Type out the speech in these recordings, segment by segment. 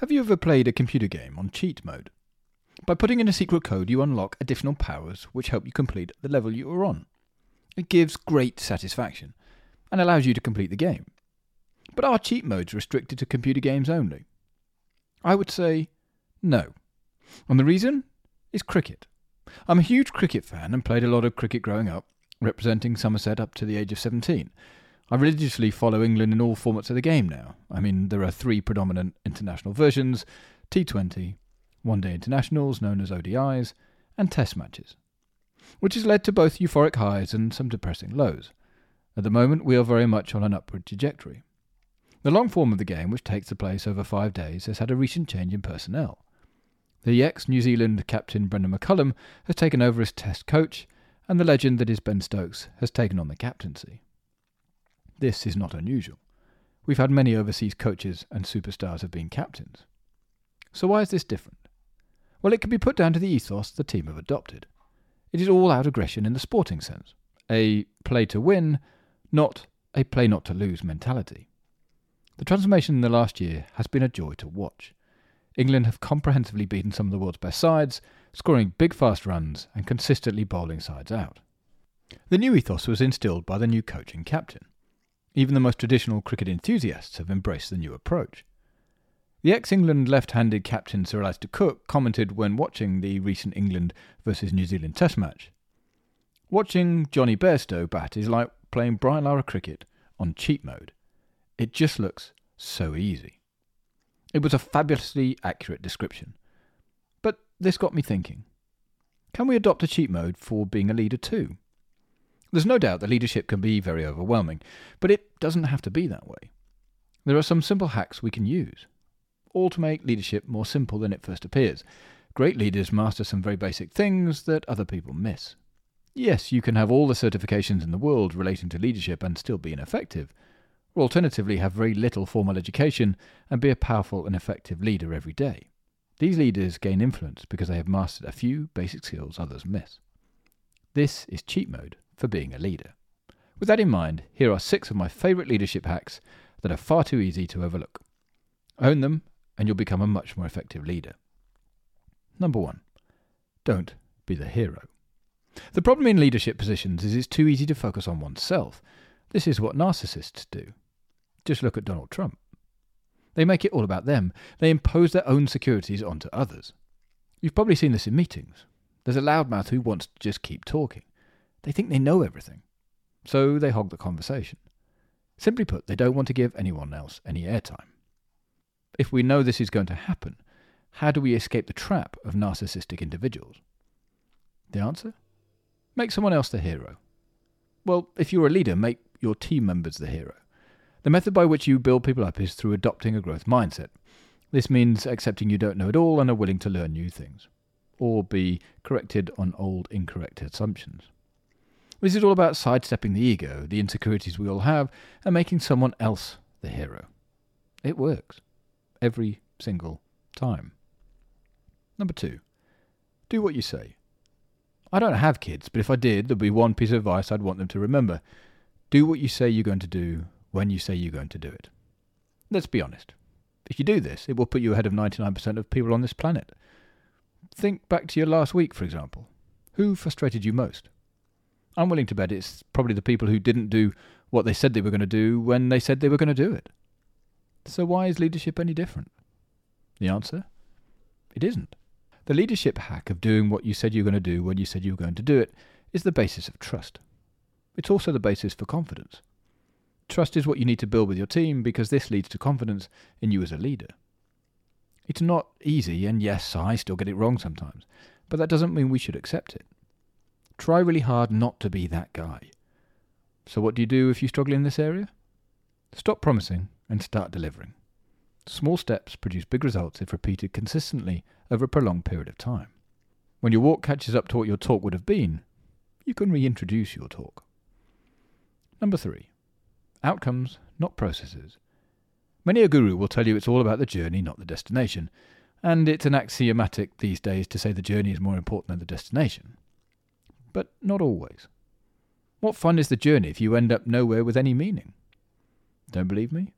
Have you ever played a computer game on cheat mode? By putting in a secret code, you unlock additional powers which help you complete the level you are on. It gives great satisfaction and allows you to complete the game. But are cheat modes restricted to computer games only? I would say no. And the reason is cricket. I'm a huge cricket fan and played a lot of cricket growing up, representing Somerset up to the age of 17. I religiously follow England in all formats of the game now. I mean, there are three predominant international versions T20, one day internationals known as ODIs, and test matches, which has led to both euphoric highs and some depressing lows. At the moment, we are very much on an upward trajectory. The long form of the game, which takes place over five days, has had a recent change in personnel. The ex New Zealand captain Brendon McCullum has taken over as test coach, and the legend that is Ben Stokes has taken on the captaincy. This is not unusual. We've had many overseas coaches and superstars have been captains. So why is this different? Well, it can be put down to the ethos the team have adopted. It is all out aggression in the sporting sense, a play to win, not a play not to lose mentality. The transformation in the last year has been a joy to watch. England have comprehensively beaten some of the world's best sides, scoring big fast runs and consistently bowling sides out. The new ethos was instilled by the new coach and captain. Even the most traditional cricket enthusiasts have embraced the new approach. The ex England left handed captain Sir Alastair Cook commented when watching the recent England versus New Zealand Test match Watching Jonny Bairstow bat is like playing Brian Lara cricket on cheat mode. It just looks so easy. It was a fabulously accurate description. But this got me thinking can we adopt a cheat mode for being a leader too? There's no doubt that leadership can be very overwhelming, but it doesn't have to be that way. There are some simple hacks we can use, all to make leadership more simple than it first appears. Great leaders master some very basic things that other people miss. Yes, you can have all the certifications in the world relating to leadership and still be ineffective, or alternatively have very little formal education and be a powerful and effective leader every day. These leaders gain influence because they have mastered a few basic skills others miss. This is cheat mode for being a leader. With that in mind, here are six of my favourite leadership hacks that are far too easy to overlook. Own them, and you'll become a much more effective leader. Number one, don't be the hero. The problem in leadership positions is it's too easy to focus on oneself. This is what narcissists do. Just look at Donald Trump. They make it all about them. They impose their own securities onto others. You've probably seen this in meetings. There's a loudmouth who wants to just keep talking. They think they know everything. So they hog the conversation. Simply put, they don't want to give anyone else any airtime. If we know this is going to happen, how do we escape the trap of narcissistic individuals? The answer? Make someone else the hero. Well, if you're a leader, make your team members the hero. The method by which you build people up is through adopting a growth mindset. This means accepting you don't know it all and are willing to learn new things, or be corrected on old incorrect assumptions. This is all about sidestepping the ego, the insecurities we all have, and making someone else the hero. It works. Every single time. Number two, do what you say. I don't have kids, but if I did, there'd be one piece of advice I'd want them to remember. Do what you say you're going to do when you say you're going to do it. Let's be honest. If you do this, it will put you ahead of 99% of people on this planet. Think back to your last week, for example. Who frustrated you most? I'm willing to bet it's probably the people who didn't do what they said they were going to do when they said they were going to do it. So why is leadership any different? The answer? It isn't. The leadership hack of doing what you said you were going to do when you said you were going to do it is the basis of trust. It's also the basis for confidence. Trust is what you need to build with your team because this leads to confidence in you as a leader. It's not easy, and yes, I still get it wrong sometimes, but that doesn't mean we should accept it. Try really hard not to be that guy. So, what do you do if you struggle in this area? Stop promising and start delivering. Small steps produce big results if repeated consistently over a prolonged period of time. When your walk catches up to what your talk would have been, you can reintroduce your talk. Number three, outcomes, not processes. Many a guru will tell you it's all about the journey, not the destination, and it's an axiomatic these days to say the journey is more important than the destination but not always. What fun is the journey if you end up nowhere with any meaning? Don't believe me?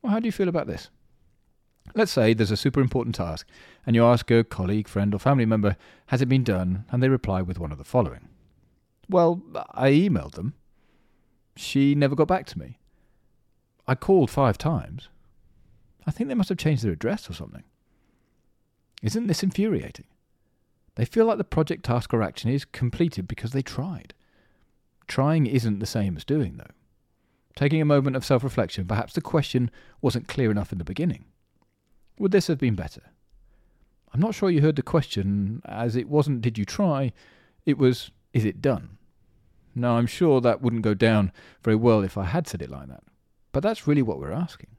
Well, how do you feel about this? Let's say there's a super important task, and you ask a colleague, friend, or family member, Has it been done? and they reply with one of the following Well, I emailed them. She never got back to me. I called five times. I think they must have changed their address or something. Isn't this infuriating? They feel like the project, task, or action is completed because they tried. Trying isn't the same as doing, though. Taking a moment of self reflection, perhaps the question wasn't clear enough in the beginning. Would this have been better? I'm not sure you heard the question, as it wasn't did you try, it was is it done? Now, I'm sure that wouldn't go down very well if I had said it like that, but that's really what we're asking.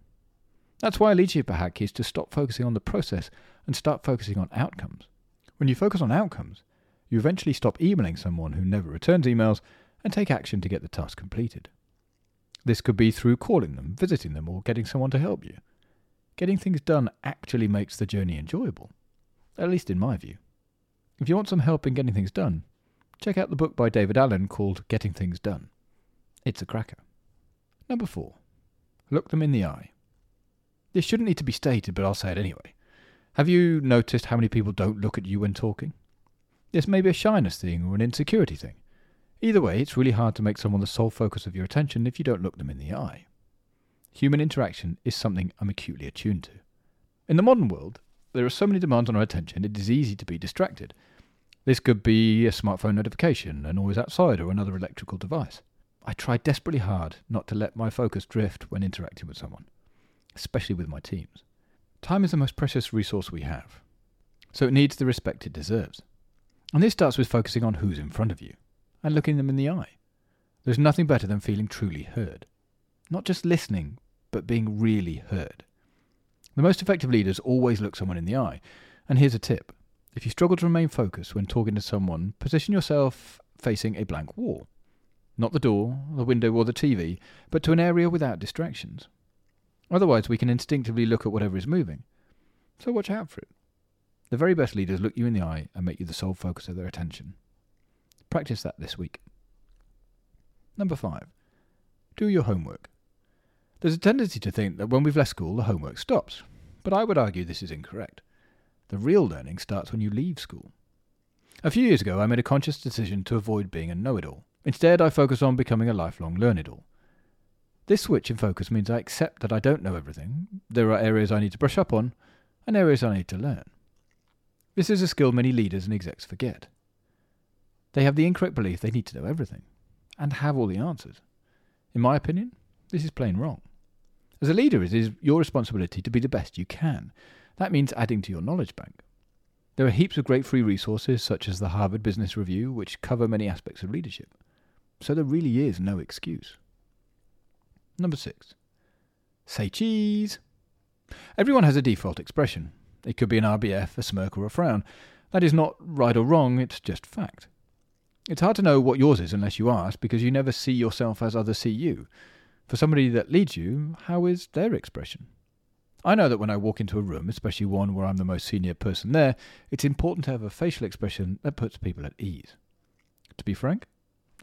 That's why a leadership hack is to stop focusing on the process and start focusing on outcomes. When you focus on outcomes, you eventually stop emailing someone who never returns emails and take action to get the task completed. This could be through calling them, visiting them, or getting someone to help you. Getting things done actually makes the journey enjoyable, at least in my view. If you want some help in getting things done, check out the book by David Allen called Getting Things Done. It's a cracker. Number four, look them in the eye. This shouldn't need to be stated, but I'll say it anyway. Have you noticed how many people don't look at you when talking? This may be a shyness thing or an insecurity thing. Either way, it's really hard to make someone the sole focus of your attention if you don't look them in the eye. Human interaction is something I'm acutely attuned to. In the modern world, there are so many demands on our attention, it is easy to be distracted. This could be a smartphone notification, a noise outside, or another electrical device. I try desperately hard not to let my focus drift when interacting with someone, especially with my teams. Time is the most precious resource we have, so it needs the respect it deserves. And this starts with focusing on who's in front of you and looking them in the eye. There's nothing better than feeling truly heard. Not just listening, but being really heard. The most effective leaders always look someone in the eye. And here's a tip if you struggle to remain focused when talking to someone, position yourself facing a blank wall. Not the door, the window, or the TV, but to an area without distractions. Otherwise, we can instinctively look at whatever is moving. So watch out for it. The very best leaders look you in the eye and make you the sole focus of their attention. Practice that this week. Number five, do your homework. There's a tendency to think that when we've left school, the homework stops, but I would argue this is incorrect. The real learning starts when you leave school. A few years ago, I made a conscious decision to avoid being a know it all. Instead, I focus on becoming a lifelong learn it all. This switch in focus means I accept that I don't know everything, there are areas I need to brush up on, and areas I need to learn. This is a skill many leaders and execs forget. They have the incorrect belief they need to know everything, and have all the answers. In my opinion, this is plain wrong. As a leader, it is your responsibility to be the best you can. That means adding to your knowledge bank. There are heaps of great free resources, such as the Harvard Business Review, which cover many aspects of leadership. So there really is no excuse. Number six. Say cheese. Everyone has a default expression. It could be an RBF, a smirk, or a frown. That is not right or wrong, it's just fact. It's hard to know what yours is unless you ask, because you never see yourself as others see you. For somebody that leads you, how is their expression? I know that when I walk into a room, especially one where I'm the most senior person there, it's important to have a facial expression that puts people at ease. To be frank,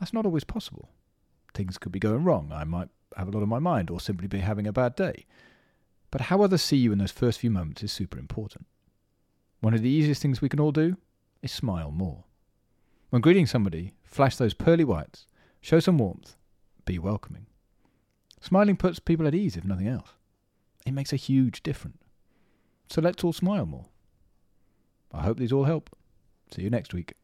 that's not always possible. Things could be going wrong. I might have a lot on my mind or simply be having a bad day. But how others see you in those first few moments is super important. One of the easiest things we can all do is smile more. When greeting somebody, flash those pearly whites, show some warmth, be welcoming. Smiling puts people at ease, if nothing else. It makes a huge difference. So let's all smile more. I hope these all help. See you next week.